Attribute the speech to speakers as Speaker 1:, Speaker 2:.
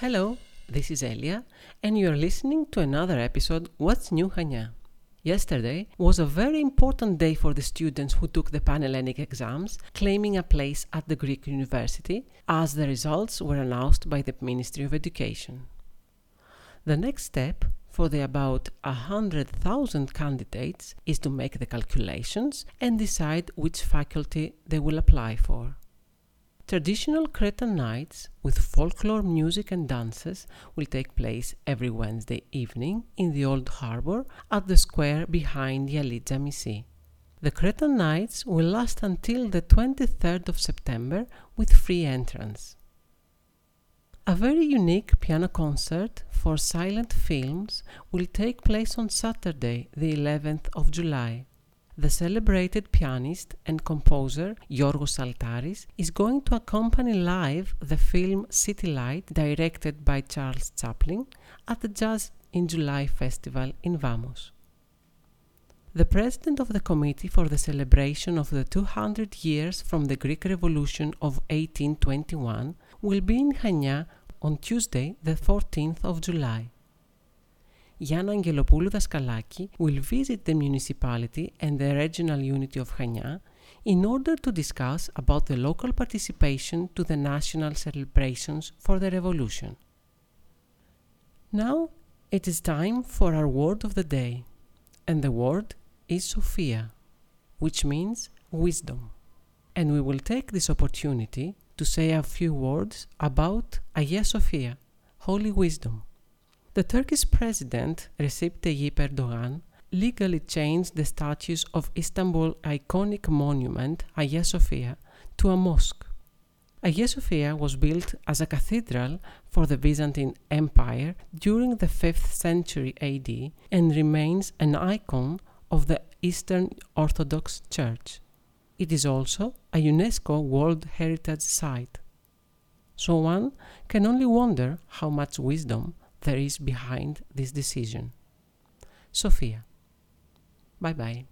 Speaker 1: Hello, this is Elia, and you are listening to another episode What's New Chania. Yesterday was a very important day for the students who took the Panhellenic exams, claiming a place at the Greek university, as the results were announced by the Ministry of Education. The next step for the about 100,000 candidates is to make the calculations and decide which faculty they will apply for. Traditional Cretan nights with folklore music and dances will take place every Wednesday evening in the Old Harbour at the square behind Giali Tzamisi. The Cretan nights will last until the 23rd of September with free entrance. A very unique piano concert for silent films will take place on Saturday, the 11th of July the celebrated pianist and composer Yorgos Saltaris is going to accompany live the film City Light, directed by Charles Chaplin, at the Jazz in July festival in Vamos. The president of the committee for the celebration of the 200 years from the Greek Revolution of 1821 will be in Chania on Tuesday, the 14th of July. Gianna Angelopoulou Daskalaki will visit the municipality and the regional unity of Chania in order to discuss about the local participation to the national celebrations for the revolution. Now it is time for our word of the day, and the word is Sophia, which means wisdom. And we will take this opportunity to say a few words about Hagia Sophia, holy wisdom. The Turkish president Recep Tayyip Erdogan legally changed the status of Istanbul iconic monument Hagia Sophia to a mosque. Hagia Sophia was built as a cathedral for the Byzantine Empire during the 5th century AD and remains an icon of the Eastern Orthodox Church. It is also a UNESCO World Heritage Site. So one can only wonder how much wisdom there is behind this decision. Sophia. Bye bye.